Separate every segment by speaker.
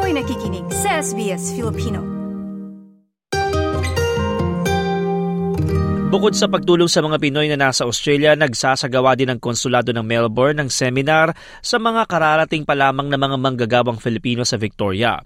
Speaker 1: nakikinig sa SBS Filipino.
Speaker 2: Bukod sa pagtulong sa mga Pinoy na nasa Australia, nagsasagawa din ang konsulado ng Melbourne ng seminar sa mga kararating pa lamang na mga manggagawang Filipino sa Victoria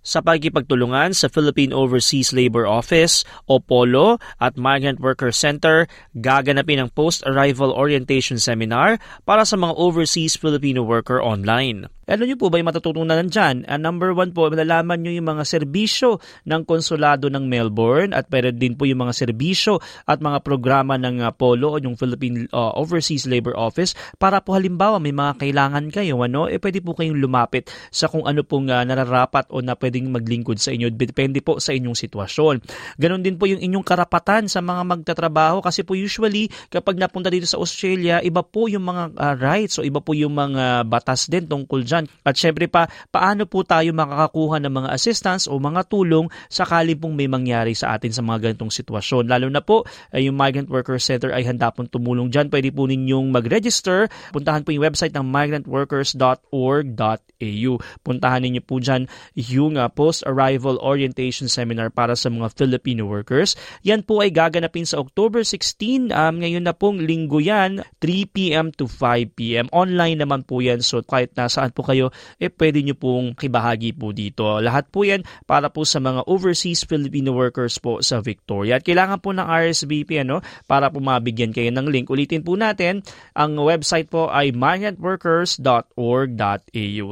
Speaker 2: sa pagkipagtulungan sa Philippine Overseas Labor Office o POLO at Migrant Worker Center, gaganapin ang Post-Arrival Orientation Seminar para sa mga overseas Filipino worker online. Ano nyo po ba yung matututunan dyan? Uh, number one po, malalaman nyo yung mga serbisyo ng konsulado ng Melbourne at pwede din po yung mga serbisyo at mga programa ng uh, POLO o yung Philippine uh, Overseas Labor Office para po halimbawa may mga kailangan kayo, ano, eh pwede po kayong lumapit sa kung ano pong uh, nararapat o na pwedeng maglingkod sa inyo. Depende po sa inyong sitwasyon. Ganon din po yung inyong karapatan sa mga magtatrabaho kasi po usually kapag napunta dito sa Australia, iba po yung mga uh, rights o iba po yung mga batas din tungkol dyan kabataan. At syempre pa, paano po tayo makakakuha ng mga assistance o mga tulong sakali pong may mangyari sa atin sa mga ganitong sitwasyon. Lalo na po, ay yung Migrant Worker Center ay handa pong tumulong dyan. Pwede po ninyong mag-register. Puntahan po yung website ng migrantworkers.org.au. Puntahan ninyo po dyan yung uh, Post-Arrival Orientation Seminar para sa mga Filipino workers. Yan po ay gaganapin sa October 16. Um, ngayon na pong linggo yan, 3pm to 5pm. Online naman po yan. So kahit nasaan po kayo, eh pwede nyo pong kibahagi po dito. Lahat po yan para po sa mga overseas Filipino workers po sa Victoria. At kailangan po ng RSVP ano, para po mabigyan kayo ng link. Ulitin po natin, ang website po ay migrantworkers.org.au.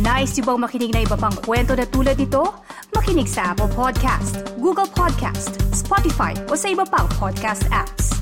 Speaker 1: Nice yung bang makinig na iba pang kwento na tulad ito? Makinig sa Apple Podcast, Google Podcast, Spotify o sa iba pang podcast apps.